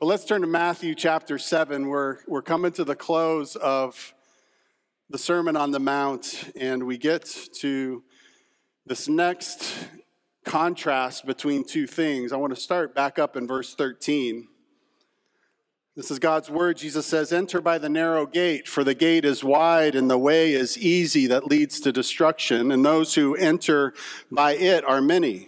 But let's turn to Matthew chapter 7. We're, we're coming to the close of the Sermon on the Mount, and we get to this next contrast between two things. I want to start back up in verse 13. This is God's word. Jesus says, Enter by the narrow gate, for the gate is wide and the way is easy that leads to destruction, and those who enter by it are many.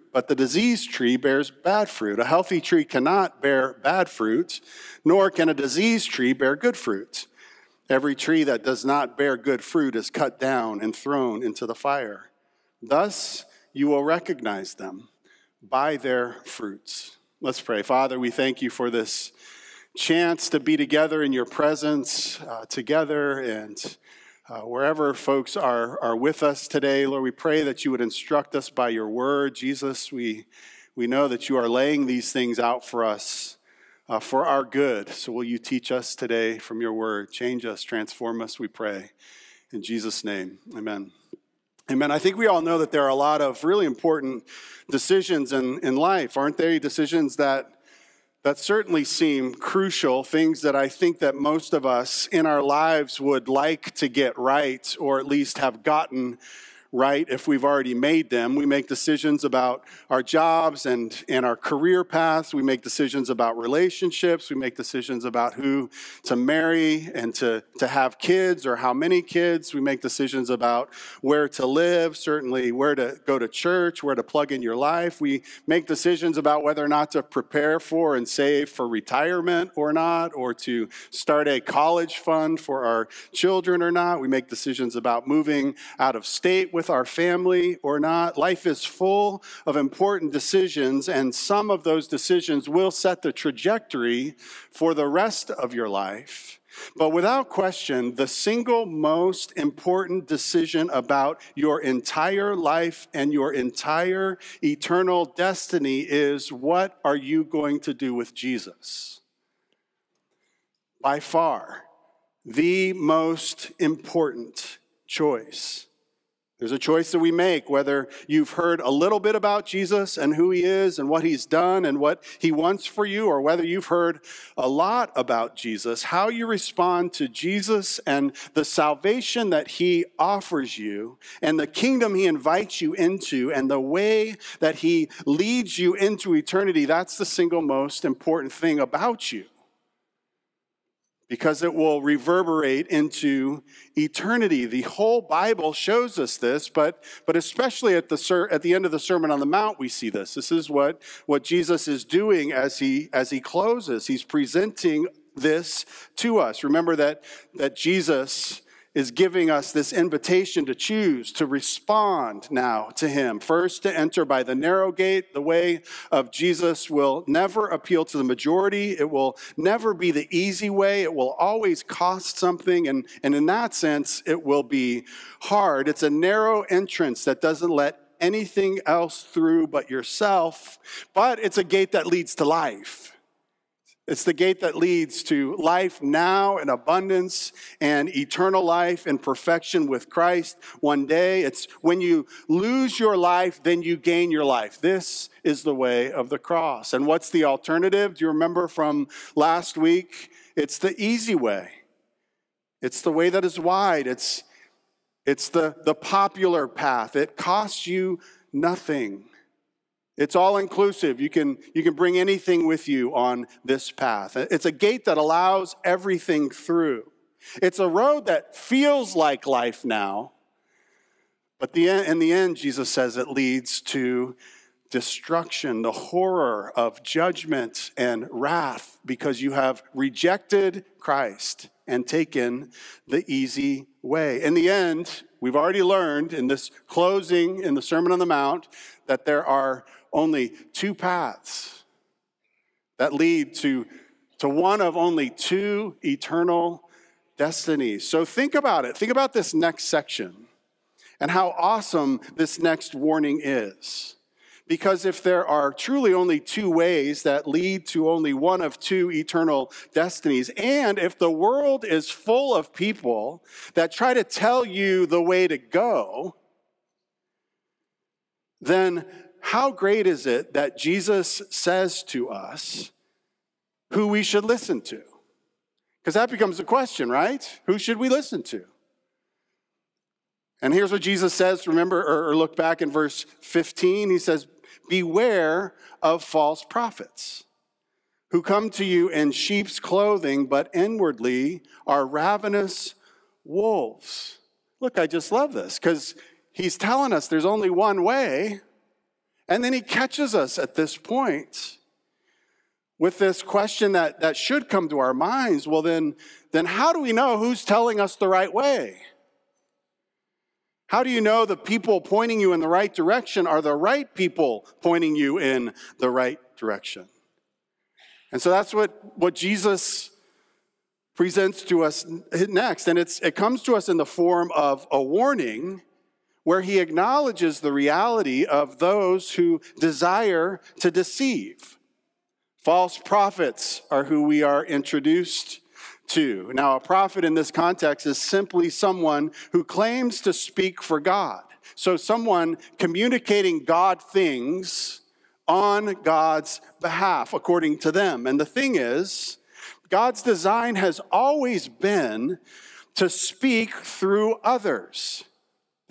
but the diseased tree bears bad fruit. A healthy tree cannot bear bad fruits, nor can a diseased tree bear good fruits. Every tree that does not bear good fruit is cut down and thrown into the fire. Thus, you will recognize them by their fruits. Let's pray. Father, we thank you for this chance to be together in your presence, uh, together and uh, wherever folks are, are with us today, Lord, we pray that you would instruct us by your word. Jesus, we, we know that you are laying these things out for us uh, for our good. So will you teach us today from your word? Change us, transform us, we pray. In Jesus' name, amen. Amen. I think we all know that there are a lot of really important decisions in, in life, aren't they? Decisions that that certainly seem crucial, things that I think that most of us in our lives would like to get right or at least have gotten right if we've already made them. We make decisions about our jobs and, and our career paths. We make decisions about relationships. We make decisions about who to marry and to, to have kids or how many kids. We make decisions about where to live, certainly where to go to church, where to plug in your life. We make decisions about whether or not to prepare for and save for retirement or not, or to start a college fund for our children or not. We make decisions about moving out of state with our family or not. Life is full of important decisions, and some of those decisions will set the trajectory for the rest of your life. But without question, the single most important decision about your entire life and your entire eternal destiny is what are you going to do with Jesus? By far, the most important choice. There's a choice that we make whether you've heard a little bit about Jesus and who he is and what he's done and what he wants for you, or whether you've heard a lot about Jesus, how you respond to Jesus and the salvation that he offers you and the kingdom he invites you into and the way that he leads you into eternity. That's the single most important thing about you because it will reverberate into eternity. The whole Bible shows us this, but, but especially at the, ser- at the end of the Sermon on the Mount, we see this. This is what, what Jesus is doing as he, as he closes. He's presenting this to us. Remember that, that Jesus is giving us this invitation to choose, to respond now to Him. First, to enter by the narrow gate. The way of Jesus will never appeal to the majority, it will never be the easy way. It will always cost something. And, and in that sense, it will be hard. It's a narrow entrance that doesn't let anything else through but yourself, but it's a gate that leads to life. It's the gate that leads to life now and abundance and eternal life and perfection with Christ one day. It's when you lose your life, then you gain your life. This is the way of the cross. And what's the alternative? Do you remember from last week? It's the easy way. It's the way that is wide. It's, it's the, the popular path. It costs you nothing. It's all inclusive. You can, you can bring anything with you on this path. It's a gate that allows everything through. It's a road that feels like life now, but the, in the end, Jesus says it leads to destruction, the horror of judgment and wrath because you have rejected Christ and taken the easy way. In the end, we've already learned in this closing in the Sermon on the Mount that there are only two paths that lead to, to one of only two eternal destinies. So think about it. Think about this next section and how awesome this next warning is. Because if there are truly only two ways that lead to only one of two eternal destinies, and if the world is full of people that try to tell you the way to go, then how great is it that Jesus says to us who we should listen to? Because that becomes a question, right? Who should we listen to? And here's what Jesus says, remember, or, look back in verse 15. He says, Beware of false prophets who come to you in sheep's clothing, but inwardly are ravenous wolves. Look, I just love this because he's telling us there's only one way. And then he catches us at this point with this question that, that should come to our minds. Well, then, then how do we know who's telling us the right way? How do you know the people pointing you in the right direction are the right people pointing you in the right direction? And so that's what, what Jesus presents to us next. And it's, it comes to us in the form of a warning where he acknowledges the reality of those who desire to deceive. False prophets are who we are introduced to. Now, a prophet in this context is simply someone who claims to speak for God. So, someone communicating God things on God's behalf, according to them. And the thing is, God's design has always been to speak through others.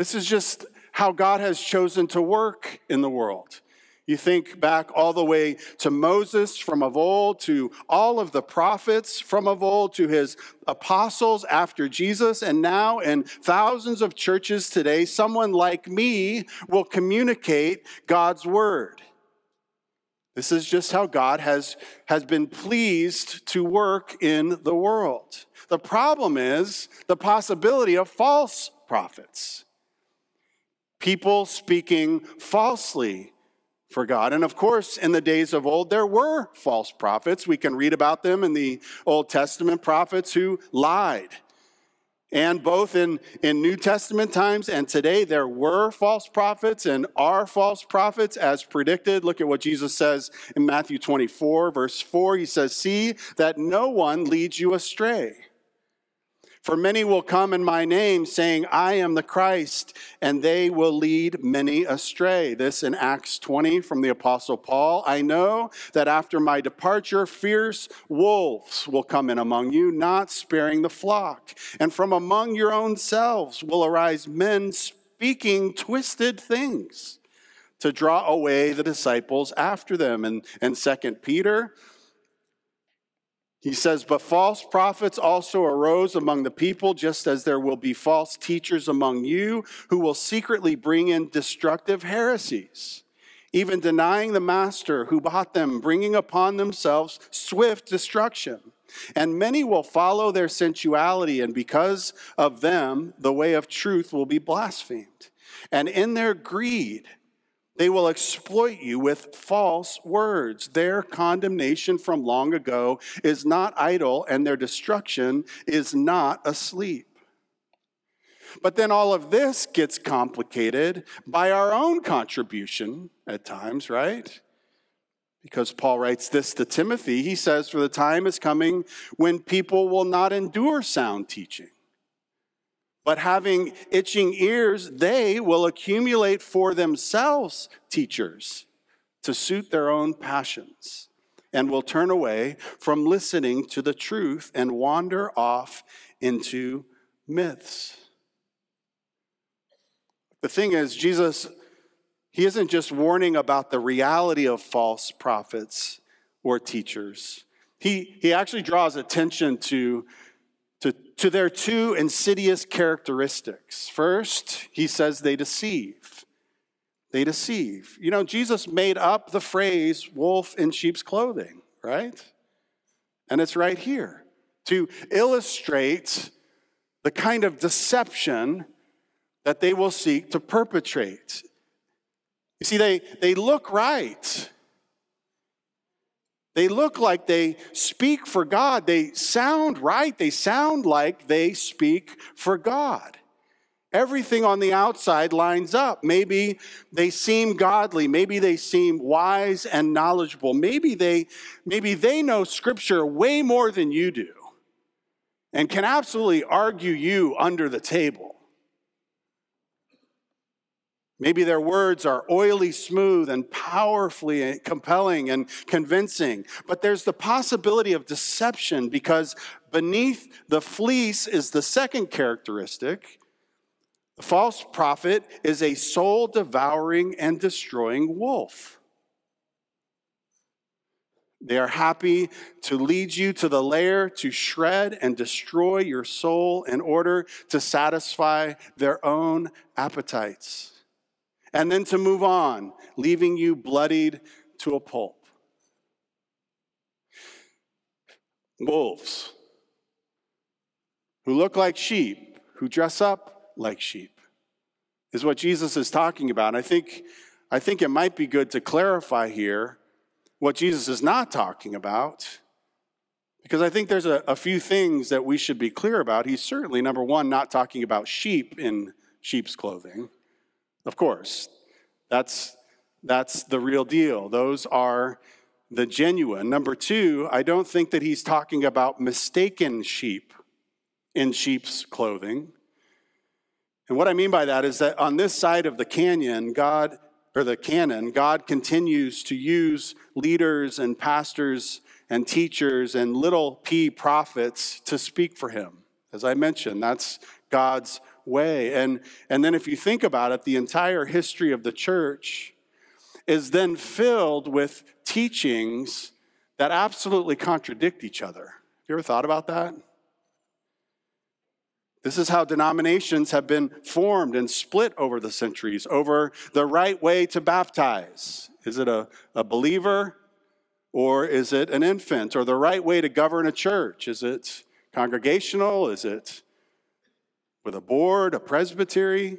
This is just how God has chosen to work in the world. You think back all the way to Moses from of old, to all of the prophets from of old, to his apostles after Jesus, and now in thousands of churches today, someone like me will communicate God's word. This is just how God has, has been pleased to work in the world. The problem is the possibility of false prophets, people speaking falsely for God. And of course, in the days of old, there were false prophets. We can read about them in the Old Testament prophets who lied. And both in, in New Testament times and today, there were false prophets and are false prophets as predicted. Look at what Jesus says in Matthew 24, verse 4. He says, See that no one leads you astray. For many will come in my name, saying, I am the Christ, and they will lead many astray. This in Acts 20 from the Apostle Paul. I know that after my departure, fierce wolves will come in among you, not sparing the flock. And from among your own selves will arise men speaking twisted things to draw away the disciples after them. And, and 2 Peter, he says, But false prophets also arose among the people, just as there will be false teachers among you who will secretly bring in destructive heresies, even denying the master who bought them, bringing upon themselves swift destruction. And many will follow their sensuality, and because of them, the way of truth will be blasphemed. And in their greed, they will exploit you with false words. Their condemnation from long ago is not idle, and their destruction is not asleep. But then all of this gets complicated by our own contribution at times, right? Because Paul writes this to Timothy. He says, For the time is coming when people will not endure sound teaching but having itching ears, they will accumulate for themselves teachers to suit their own passions and will turn away from listening to the truth and wander off into myths. The thing is, Jesus, he isn't just warning about the reality of false prophets or teachers. He, he actually draws attention to to, to their two insidious characteristics. First, he says they deceive. They deceive. You know, Jesus made up the phrase wolf in sheep's clothing, right? And it's right here to illustrate the kind of deception that they will seek to perpetrate. You see, they, they look right. They look like they speak for God. They sound right. They sound like they speak for God. Everything on the outside lines up. Maybe they seem godly. Maybe they seem wise and knowledgeable. Maybe they, maybe they know scripture way more than you do and can absolutely argue you under the table. Maybe their words are oily smooth and powerfully compelling and convincing, but there's the possibility of deception because beneath the fleece is the second characteristic. The false prophet is a soul devouring and destroying wolf. They are happy to lead you to the lair to shred and destroy your soul in order to satisfy their own appetites and then to move on, leaving you bloodied to a pulp. Wolves who look like sheep, who dress up like sheep, is what Jesus is talking about. And I think, I think it might be good to clarify here what Jesus is not talking about. Because I think there's a, a, few things that we should be clear about. He's certainly, number one, not talking about sheep in sheep's clothing. Of course, that's, that's the real deal. Those are the genuine. Number two, I don't think that he's talking about mistaken sheep in sheep's clothing. And what I mean by that is that on this side of the canyon, God, or the canon, God continues to use leaders and pastors and teachers and little p prophets to speak for him. As I mentioned, that's God's way. And, and then if you think about it, the entire history of the church is then filled with teachings that absolutely contradict each other. Have you ever thought about that? This is how denominations have been formed and split over the centuries over the right way to baptize. Is it a, a believer or is it an infant? Or the right way to govern a church? Is it congregational? Is it with a board, a presbytery?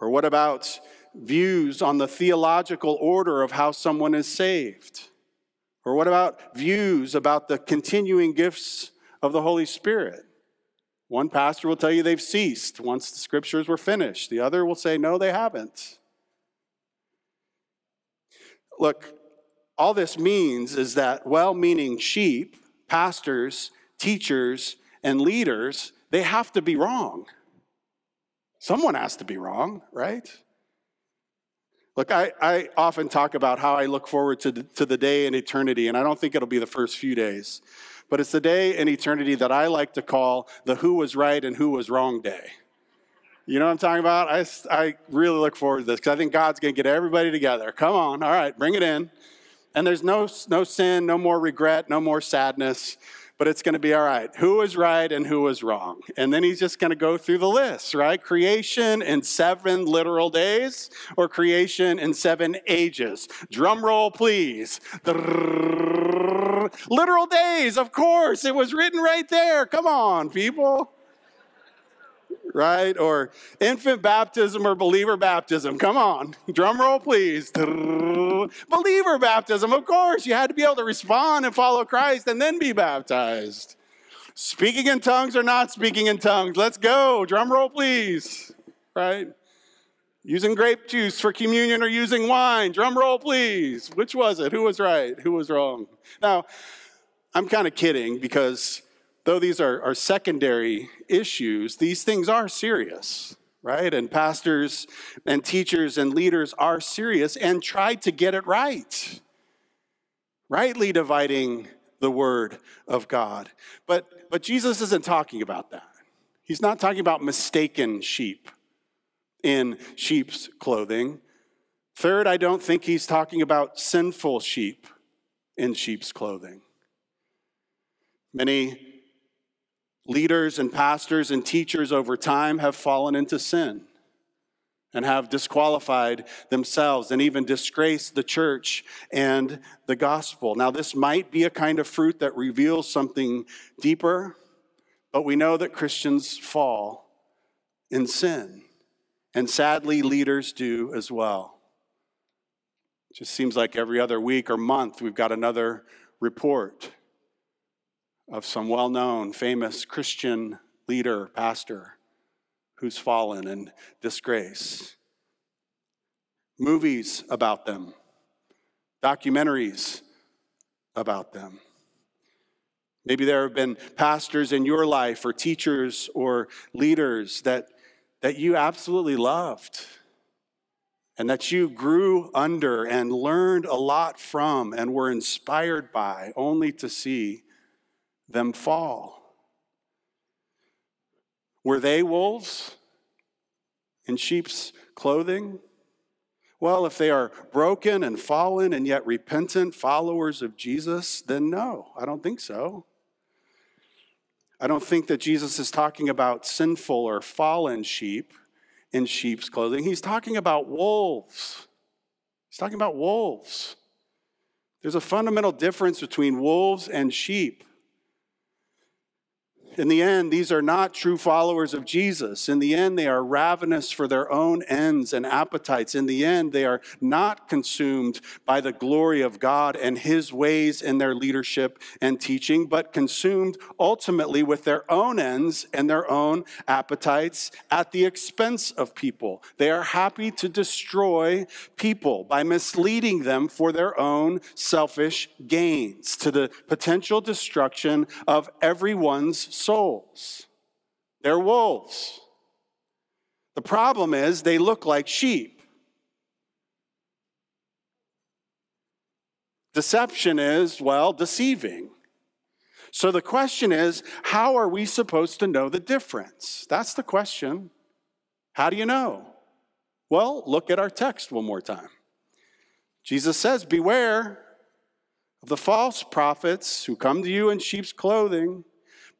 Or what about views on the theological order of how someone is saved? Or what about views about the continuing gifts of the Holy Spirit? One pastor will tell you they've ceased once the scriptures were finished. The other will say, no, they haven't. Look, all this means is that well meaning sheep, pastors, teachers, and leaders they have to be wrong. Someone has to be wrong, right? Look, I, I often talk about how I look forward to the, to the day in eternity, and I don't think it'll be the first few days, but it's the day in eternity that I like to call the who was right and who was wrong day. You know what I'm talking about? I, I really look forward to this because I think God's going to get everybody together. Come on, all right, bring it in. And there's no, no sin, no more regret, no more sadness but it's going to be all right. Who was right and who was wrong? And then he's just going to go through the list, right? Creation in seven literal days or creation in seven ages. Drum roll, please. Literal days, of course. It was written right there. Come on, people right? Or infant baptism or believer baptism. Come on, drum roll, please. Believer baptism, of course. You had to be able to respond and follow Christ and then be baptized. Speaking in tongues or not speaking in tongues. Let's go. Drum roll, please. Right? Using grape juice for communion or using wine. Drum roll, please. Which was it? Who was right? Who was wrong? Now, I'm kind of kidding because though these are, are secondary issues, these things are serious, right? And pastors and teachers and leaders are serious and try to get it right, rightly dividing the word of God. But, but Jesus isn't talking about that. He's not talking about mistaken sheep in sheep's clothing. Third, I don't think he's talking about sinful sheep in sheep's clothing. Many leaders and pastors and teachers over time have fallen into sin and have disqualified themselves and even disgraced the church and the gospel. Now, this might be a kind of fruit that reveals something deeper, but we know that Christians fall in sin, and sadly, leaders do as well. It Just seems like every other week or month we've got another report of some well known, famous Christian leader, pastor, who's fallen in disgrace. Movies about them, documentaries about them. Maybe there have been pastors in your life or teachers or leaders that, that you absolutely loved and that you grew under and learned a lot from and were inspired by, only to see them fall. Were they wolves in sheep's clothing? Well, if they are broken and fallen and yet repentant followers of Jesus, then no, I don't think so. I don't think that Jesus is talking about sinful or fallen sheep in sheep's clothing. He's talking about wolves. He's talking about wolves. There's a fundamental difference between wolves and sheep. In the end, these are not true followers of Jesus. In the end, they are ravenous for their own ends and appetites. In the end, they are not consumed by the glory of God and His ways in their leadership and teaching, but consumed ultimately with their own ends and their own appetites at the expense of people. They are happy to destroy people by misleading them for their own selfish gains to the potential destruction of everyone's souls. They're wolves. The problem is they look like sheep. Deception is, well, deceiving. So the question is, how are we supposed to know the difference? That's the question. How do you know? Well, look at our text one more time. Jesus says, Beware of the false prophets who come to you in sheep's clothing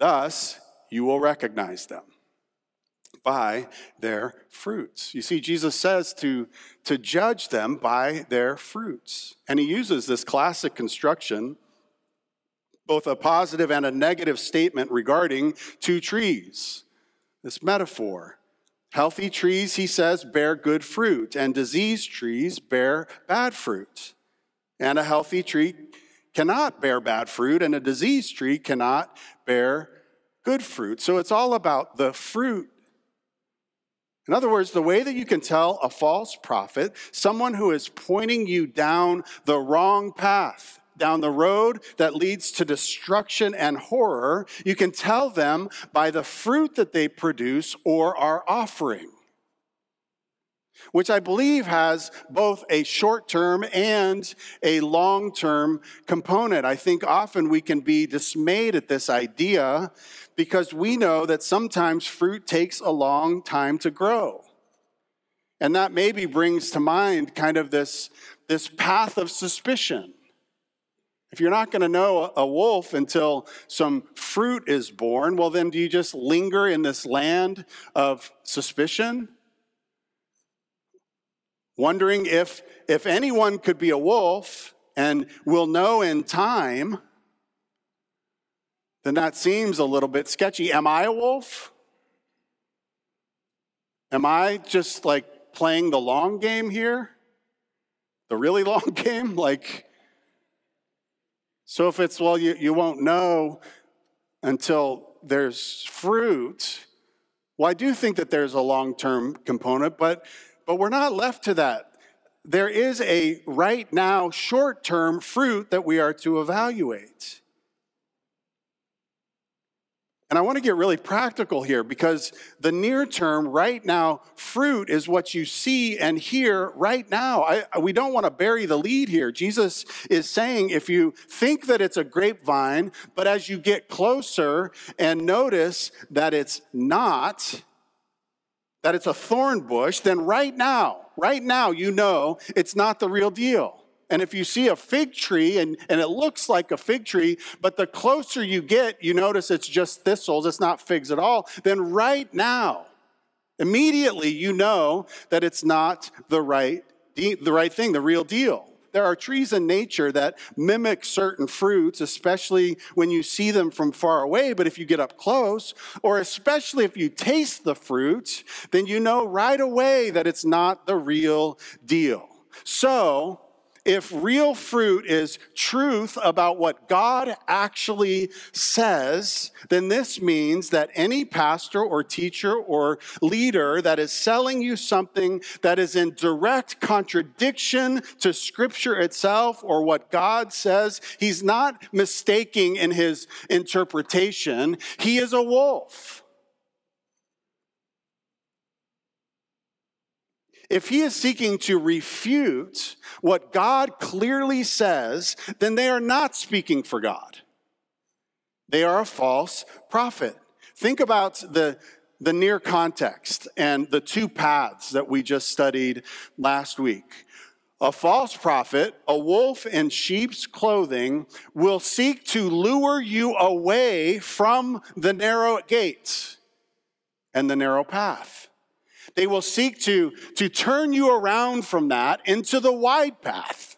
Thus, you will recognize them by their fruits. You see, Jesus says to, to judge them by their fruits. And he uses this classic construction, both a positive and a negative statement regarding two trees. This metaphor. Healthy trees, he says, bear good fruit, and diseased trees bear bad fruit. And a healthy tree cannot bear bad fruit, and a diseased tree cannot bear good fruit. So it's all about the fruit. In other words, the way that you can tell a false prophet, someone who is pointing you down the wrong path, down the road that leads to destruction and horror, you can tell them by the fruit that they produce or are offering which I believe has both a short term and a long term component. I think often we can be dismayed at this idea because we know that sometimes fruit takes a long time to grow. And that maybe brings to mind kind of this, this path of suspicion. If you're not going to know a wolf until some fruit is born, well, then do you just linger in this land of suspicion? Wondering if, if anyone could be a wolf and will know in time, then that seems a little bit sketchy. Am I a wolf? Am I just like playing the long game here? The really long game? Like, so if it's, well, you, you won't know until there's fruit. Well, I do think that there's a long term component, but but we're not left to that. There is a right now short term fruit that we are to evaluate. And I want to get really practical here because the near term, right now, fruit is what you see and hear right now. I, we don't want to bury the lead here. Jesus is saying if you think that it's a grapevine, but as you get closer and notice that it's not, that it's a thorn bush, then right now, right now, you know it's not the real deal. And if you see a fig tree and, and it looks like a fig tree, but the closer you get, you notice it's just thistles, it's not figs at all, then right now, immediately you know that it's not the right, the right thing, the real deal. There are trees in nature that mimic certain fruits, especially when you see them from far away. But if you get up close, or especially if you taste the fruit, then you know right away that it's not the real deal. So, if real fruit is truth about what God actually says, then this means that any pastor or teacher or leader that is selling you something that is in direct contradiction to Scripture itself or what God says, he's not mistaking in his interpretation. He is a wolf. If he is seeking to refute what God clearly says, then they are not speaking for God. They are a false prophet. Think about the, the near context and the two paths that we just studied last week. A false prophet, a wolf in sheep's clothing, will seek to lure you away from the narrow gates and the narrow path. They will seek to, to turn you around from that into the wide path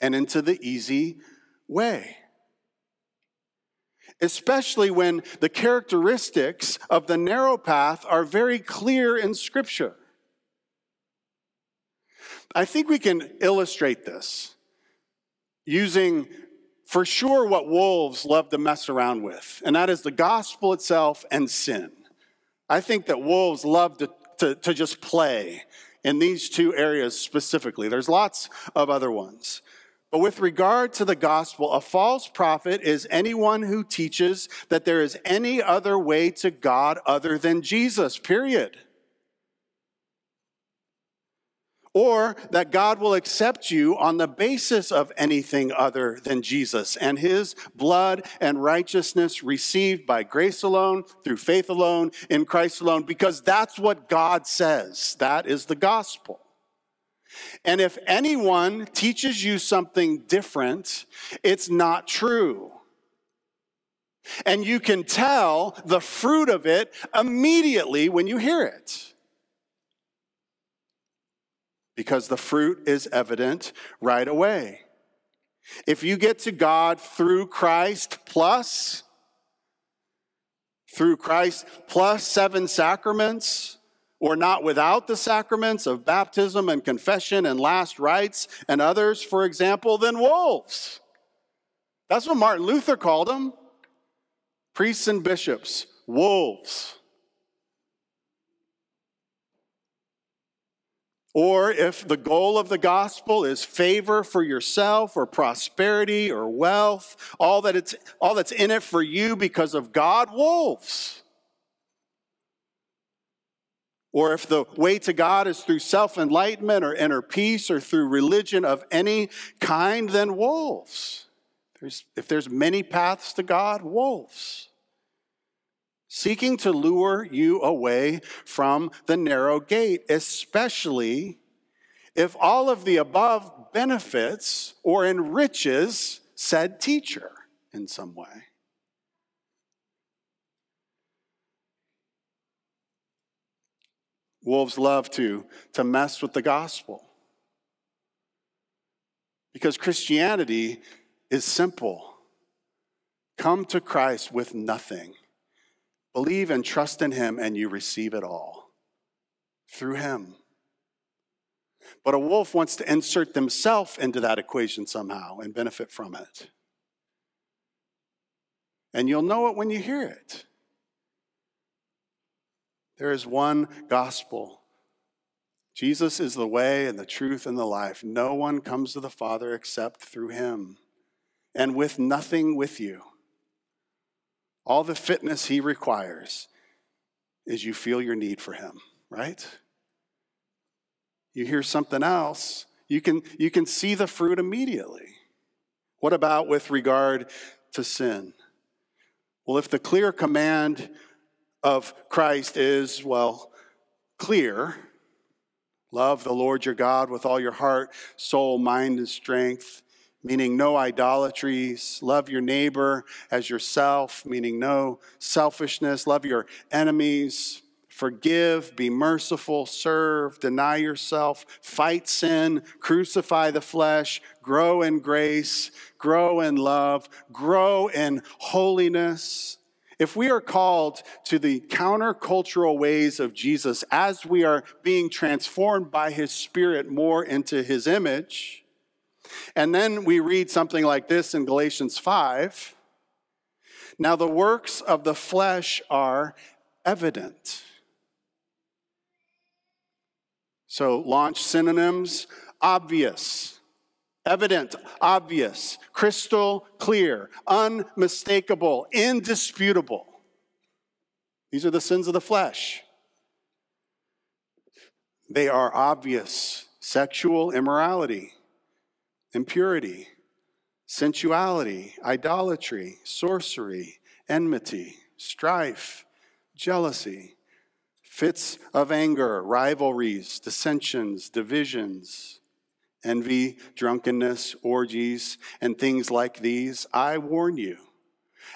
and into the easy way. Especially when the characteristics of the narrow path are very clear in Scripture. I think we can illustrate this using for sure what wolves love to mess around with, and that is the gospel itself and sin. I think that wolves love to, to, to just play in these two areas specifically. There's lots of other ones. But with regard to the gospel, a false prophet is anyone who teaches that there is any other way to God other than Jesus, period. Or that God will accept you on the basis of anything other than Jesus and his blood and righteousness received by grace alone, through faith alone, in Christ alone, because that's what God says. That is the gospel. And if anyone teaches you something different, it's not true. And you can tell the fruit of it immediately when you hear it because the fruit is evident right away. If you get to God through Christ plus, through Christ plus seven sacraments, or not without the sacraments of baptism and confession and last rites and others, for example, then wolves. That's what Martin Luther called them priests and bishops, wolves. Or if the goal of the gospel is favor for yourself or prosperity or wealth, all, that it's, all that's in it for you because of God, wolves. Or if the way to God is through self enlightenment or inner peace or through religion of any kind, then wolves. There's, if there's many paths to God, wolves seeking to lure you away from the narrow gate, especially if all of the above benefits or enriches said teacher in some way. Wolves love to, to mess with the gospel because Christianity is simple. Come to Christ with nothing Believe and trust in Him, and you receive it all through Him. But a wolf wants to insert themselves into that equation somehow and benefit from it. And you'll know it when you hear it. There is one gospel. Jesus is the way and the truth and the life. No one comes to the Father except through him, and with nothing with you. All the fitness he requires is you feel your need for him, right? You hear something else, you can, you can see the fruit immediately. What about with regard to sin? Well, if the clear command of Christ is, well, clear, Love the Lord your God with all your heart, soul, mind, and strength, meaning no idolatries. Love your neighbor as yourself, meaning no selfishness. Love your enemies. Forgive, be merciful, serve, deny yourself, fight sin, crucify the flesh, grow in grace, grow in love, grow in holiness. If we are called to the countercultural ways of Jesus as we are being transformed by his spirit more into his image, and then we read something like this in Galatians 5 Now the works of the flesh are evident. So, launch synonyms obvious evident, obvious, crystal clear, unmistakable, indisputable. These are the sins of the flesh. They are obvious sexual immorality, impurity, sensuality, idolatry, sorcery, enmity, strife, jealousy, fits of anger, rivalries, dissensions, divisions envy, drunkenness, orgies, and things like these, I warn you,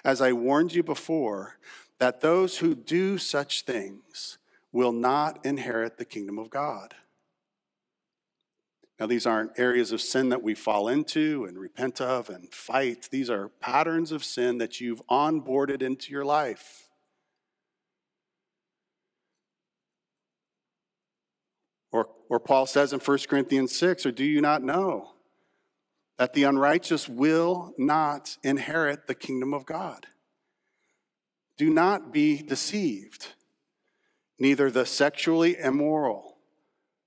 as I warned you before, that those who do such things will not inherit the kingdom of God. Now, these aren't areas of sin that we fall into and repent of and fight. These are patterns of sin that you've onboarded into your life. Or or Paul says in 1 Corinthians 6, or do you not know that the unrighteous will not inherit the kingdom of God? Do not be deceived. Neither the sexually immoral,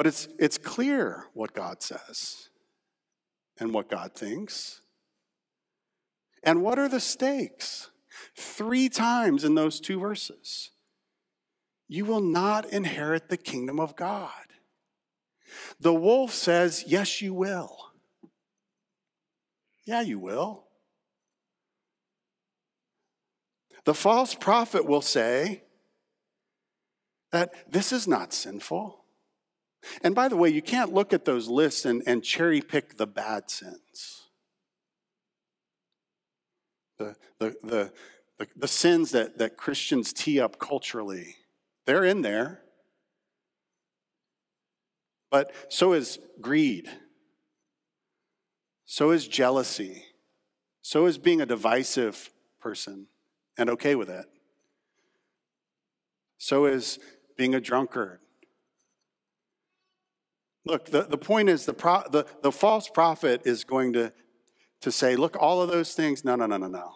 But it's, it's clear what God says and what God thinks. And what are the stakes? Three times in those two verses. You will not inherit the kingdom of God. The wolf says, Yes, you will. Yeah, you will. The false prophet will say that this is not sinful. And by the way, you can't look at those lists and, and cherry pick the bad sins. The, the, the, the, the sins that, that Christians tee up culturally, they're in there. But so is greed. So is jealousy. So is being a divisive person and okay with it. So is being a drunkard. Look, the, the point is the, pro, the, the false prophet is going to, to say, look, all of those things, no, no, no, no, no.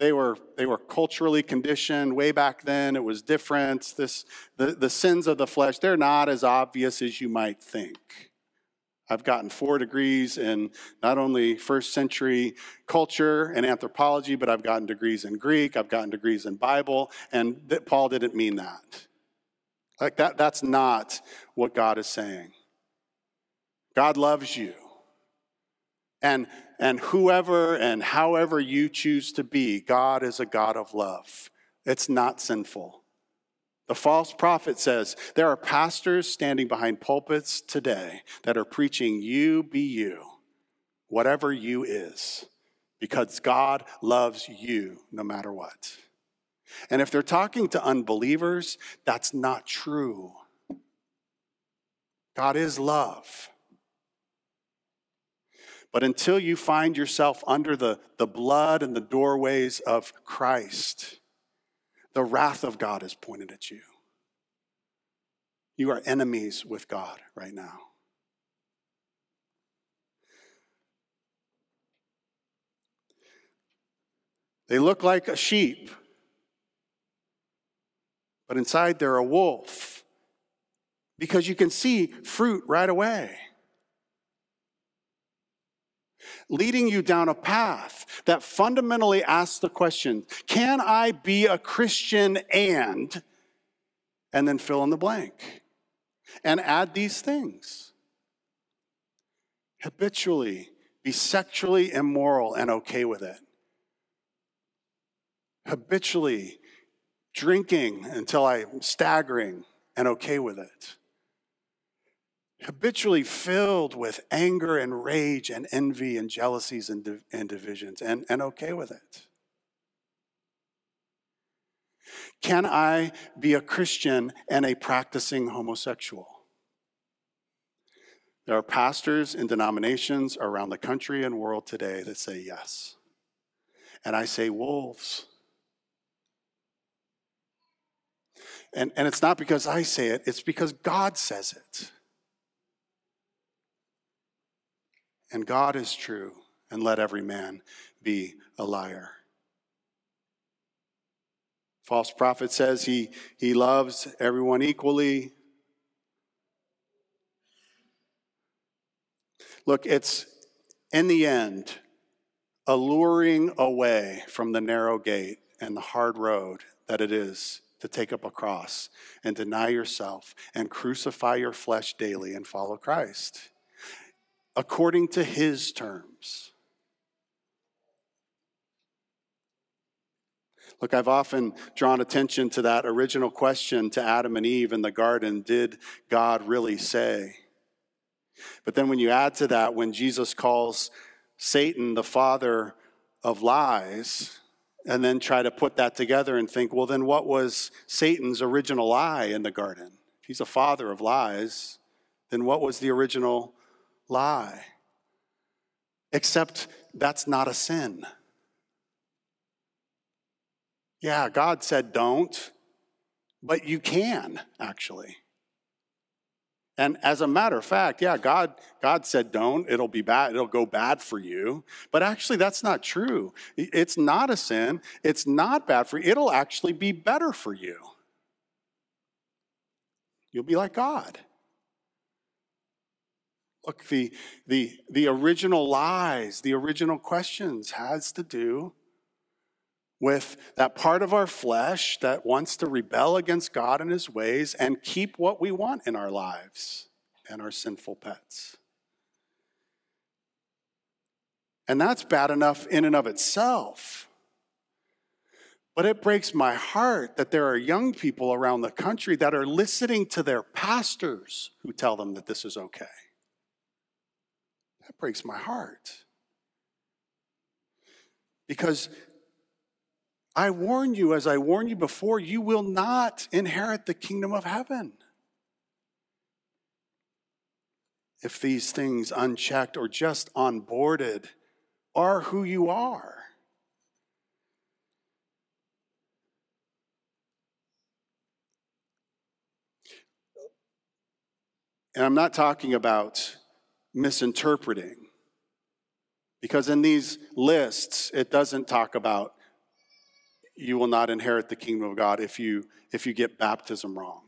They were, they were culturally conditioned way back then. It was different. This, the, the sins of the flesh, they're not as obvious as you might think. I've gotten four degrees in not only first century culture and anthropology, but I've gotten degrees in Greek, I've gotten degrees in Bible, and Paul didn't mean that. Like that, that's not what God is saying. God loves you. And and whoever and however you choose to be, God is a God of love. It's not sinful. The false prophet says there are pastors standing behind pulpits today that are preaching, You be you, whatever you is, because God loves you no matter what. And if they're talking to unbelievers, that's not true. God is love. But until you find yourself under the, the blood and the doorways of Christ, the wrath of God is pointed at you. You are enemies with God right now. They look like a sheep, but inside they're a wolf. because you can see fruit right away. Leading you down a path that fundamentally asks the question can I be a Christian and, and then fill in the blank and add these things? Habitually be sexually immoral and okay with it. Habitually drinking until I'm staggering and okay with it. Habitually filled with anger and rage and envy and jealousies and, div- and divisions and, and okay with it. Can I be a Christian and a practicing homosexual? There are pastors in denominations around the country and world today that say yes. And I say wolves. And, and it's not because I say it, it's because God says it. And God is true, and let every man be a liar. False prophet says he, he loves everyone equally. Look, it's in the end alluring away from the narrow gate and the hard road that it is to take up a cross and deny yourself and crucify your flesh daily and follow Christ according to his terms. Look, I've often drawn attention to that original question to Adam and Eve in the garden Did God really say? But then when you add to that, when Jesus calls Satan the father of lies, and then try to put that together and think, well, then what was Satan's original lie in the garden? If he's a father of lies, then what was the original lie? Except that's not a sin. Yeah, God said don't, but you can actually. And as a matter of fact, yeah, God, God said don't, it'll be bad, it'll go bad for you. But actually, that's not true. It's not a sin, it's not bad for you, it'll actually be better for you. You'll be like God. Look, the, the, the original lies, the original questions has to do with that part of our flesh that wants to rebel against God and his ways and keep what we want in our lives and our sinful pets. And that's bad enough in and of itself. But it breaks my heart that there are young people around the country that are listening to their pastors who tell them that this is okay. That breaks my heart. Because I warn you, as I warned you before, you will not inherit the kingdom of heaven. If these things, unchecked or just onboarded, are who you are. And I'm not talking about misinterpreting, because in these lists, it doesn't talk about you will not inherit the kingdom of God if you if you get baptism wrong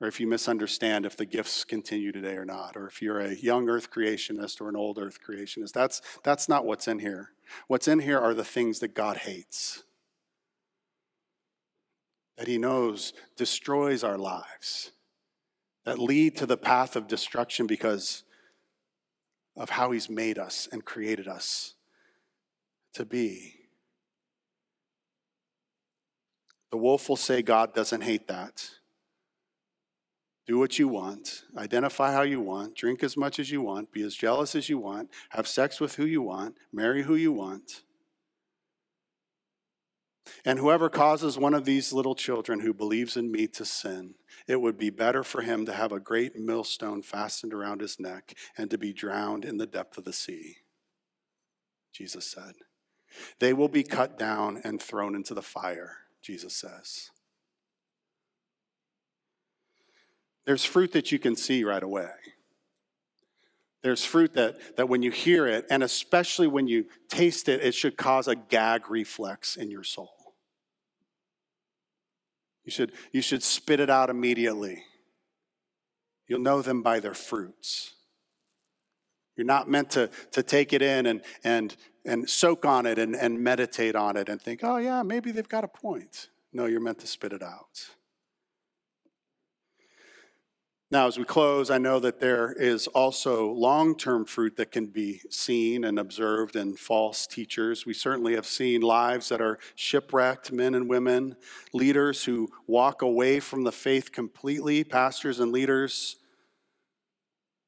or if you misunderstand if the gifts continue today or not or if you're a young earth creationist or an old earth creationist. That's that's not what's in here. What's in here are the things that God hates that he knows destroys our lives that lead to the path of destruction because of how he's made us and created us to be The wolf will say God doesn't hate that. Do what you want, identify how you want, drink as much as you want, be as jealous as you want, have sex with who you want, marry who you want. And whoever causes one of these little children who believes in me to sin, it would be better for him to have a great millstone fastened around his neck and to be drowned in the depth of the sea. Jesus said, They will be cut down and thrown into the fire. Jesus says. There's fruit that you can see right away. There's fruit that, that when you hear it, and especially when you taste it, it should cause a gag reflex in your soul. You should, you should spit it out immediately. You'll know them by their fruits. You're not meant to, to take it in and, and, and soak on it and, and meditate on it and think, oh, yeah, maybe they've got a point. No, you're meant to spit it out. Now, as we close, I know that there is also long term fruit that can be seen and observed in false teachers. We certainly have seen lives that are shipwrecked, men and women, leaders who walk away from the faith completely, pastors and leaders,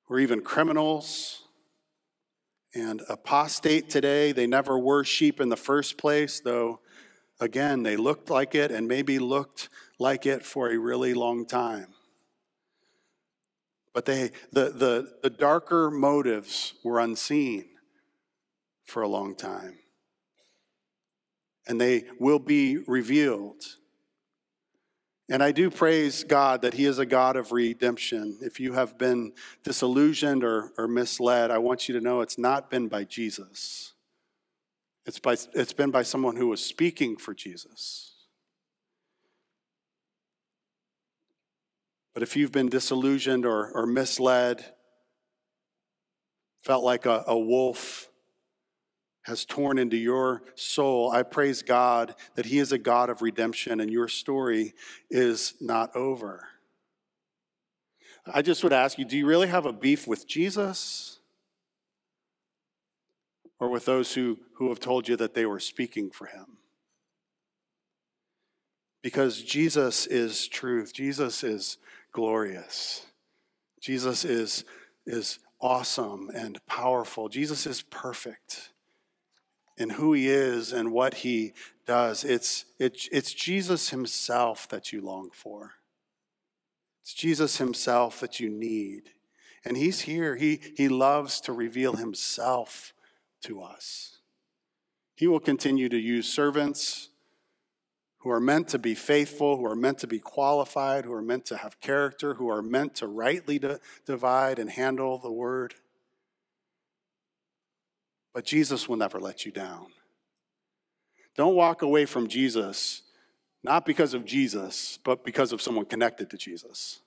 or even criminals and apostate today. They never were sheep in the first place, though, again, they looked like it and maybe looked like it for a really long time. But they, the, the, the darker motives were unseen for a long time. And they will be revealed. And I do praise God that He is a God of redemption. If you have been disillusioned or, or misled, I want you to know it's not been by Jesus. It's, by, it's been by someone who was speaking for Jesus. But if you've been disillusioned or, or misled, felt like a, a wolf has torn into your soul, I praise God that He is a God of redemption and your story is not over. I just would ask you do you really have a beef with Jesus? Or with those who, who have told you that they were speaking for Him? Because Jesus is truth, Jesus is glorious. Jesus is, is awesome and powerful. Jesus is perfect in who he is and what he does. It's, it, it's Jesus himself that you long for. It's Jesus himself that you need. And he's here. He, he loves to reveal himself to us. He will continue to use servants who are meant to be faithful, who are meant to be qualified, who are meant to have character, who are meant to rightly divide and handle the word. But Jesus will never let you down. Don't walk away from Jesus, not because of Jesus, but because of someone connected to Jesus.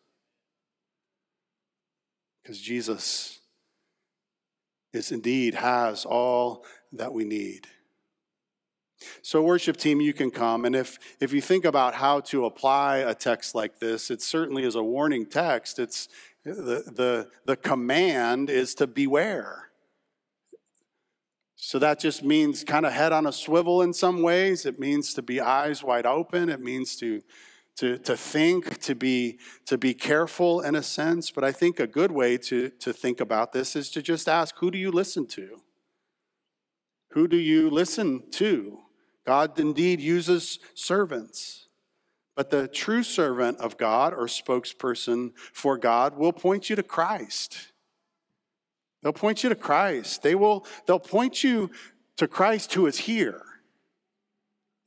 Because Jesus is indeed has all that we need. So, worship team, you can come. And if, if you think about how to apply a text like this, it certainly is a warning text. It's the, the, the command is to beware. So that just means kind of head on a swivel in some ways. It means to be eyes wide open. It means to, to, to think, to be, to be careful in a sense. But I think a good way to, to think about this is to just ask who do you listen to? Who do you listen to? God indeed uses servants. But the true servant of God or spokesperson for God will point you to Christ. They'll point you to Christ. They will, they'll point you to Christ who is here.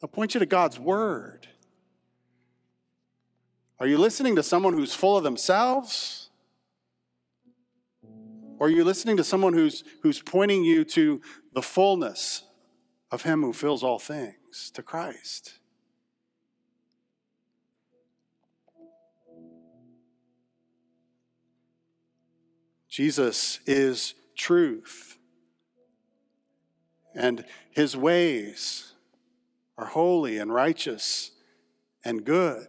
They'll point you to God's word. Are you listening to someone who's full of themselves? Or are you listening to someone who's, who's pointing you to the fullness of him who fills all things, to Christ. Jesus is truth, and his ways are holy and righteous and good.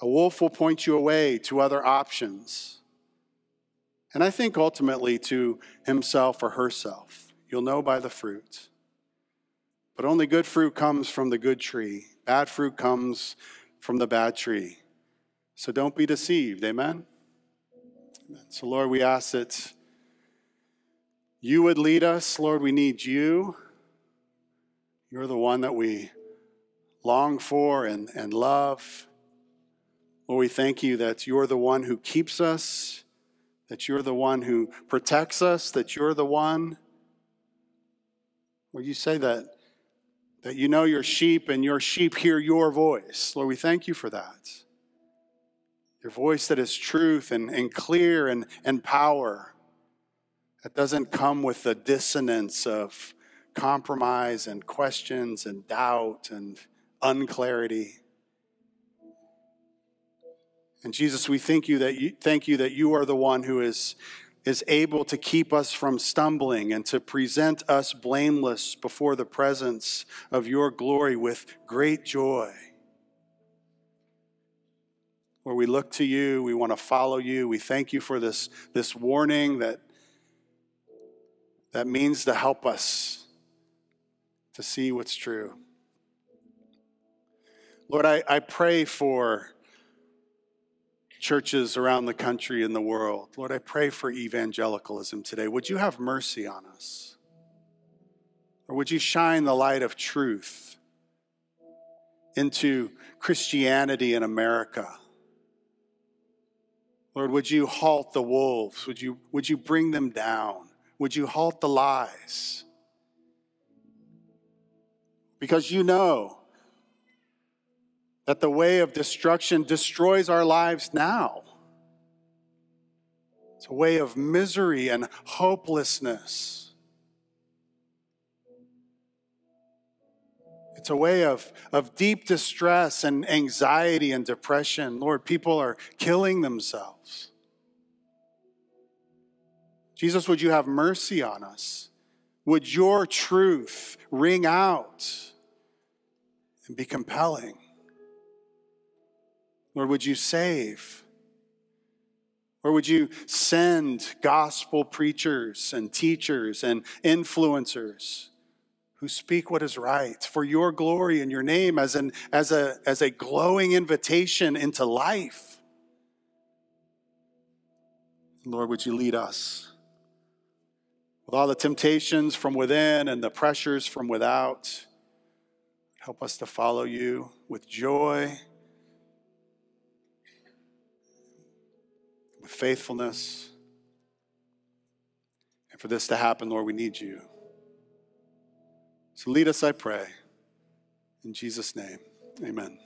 A wolf will point you away to other options, and I think ultimately to himself or herself. You'll know by the fruit. But only good fruit comes from the good tree, bad fruit comes from the bad tree. So don't be deceived. Amen? Amen. So, Lord, we ask that you would lead us. Lord, we need you. You're the one that we long for and, and love. Lord, we thank you that you're the one who keeps us, that you're the one who protects us, that you're the one where you say that, that you know your sheep and your sheep hear your voice. Lord, we thank you for that. Your voice that is truth and, and clear and, and power. That doesn't come with the dissonance of compromise and questions and doubt and unclarity. And Jesus, we thank you that you, thank you that you are the one who is, is able to keep us from stumbling and to present us blameless before the presence of your glory with great joy. Where we look to you, we want to follow you. We thank you for this, this warning that, that means to help us to see what's true. Lord, I, I pray for churches around the country and the world. Lord, I pray for evangelicalism today. Would you have mercy on us? Or would you shine the light of truth into Christianity in America? Lord, would you halt the wolves? Would you, would you bring them down? Would you halt the lies? Because you know that the way of destruction destroys our lives now. It's a way of misery and hopelessness. It's a way of, of deep distress and anxiety and depression. Lord, people are killing themselves. Jesus, would you have mercy on us? Would your truth ring out and be compelling? Lord, would you save? Or would you send gospel preachers and teachers and influencers who speak what is right for your glory and your name as, an, as, a, as a glowing invitation into life? Lord, would you lead us with all the temptations from within and the pressures from without? Help us to follow you with joy with faithfulness. And for this to happen, Lord, we need you. So lead us, I pray. In Jesus' name, amen.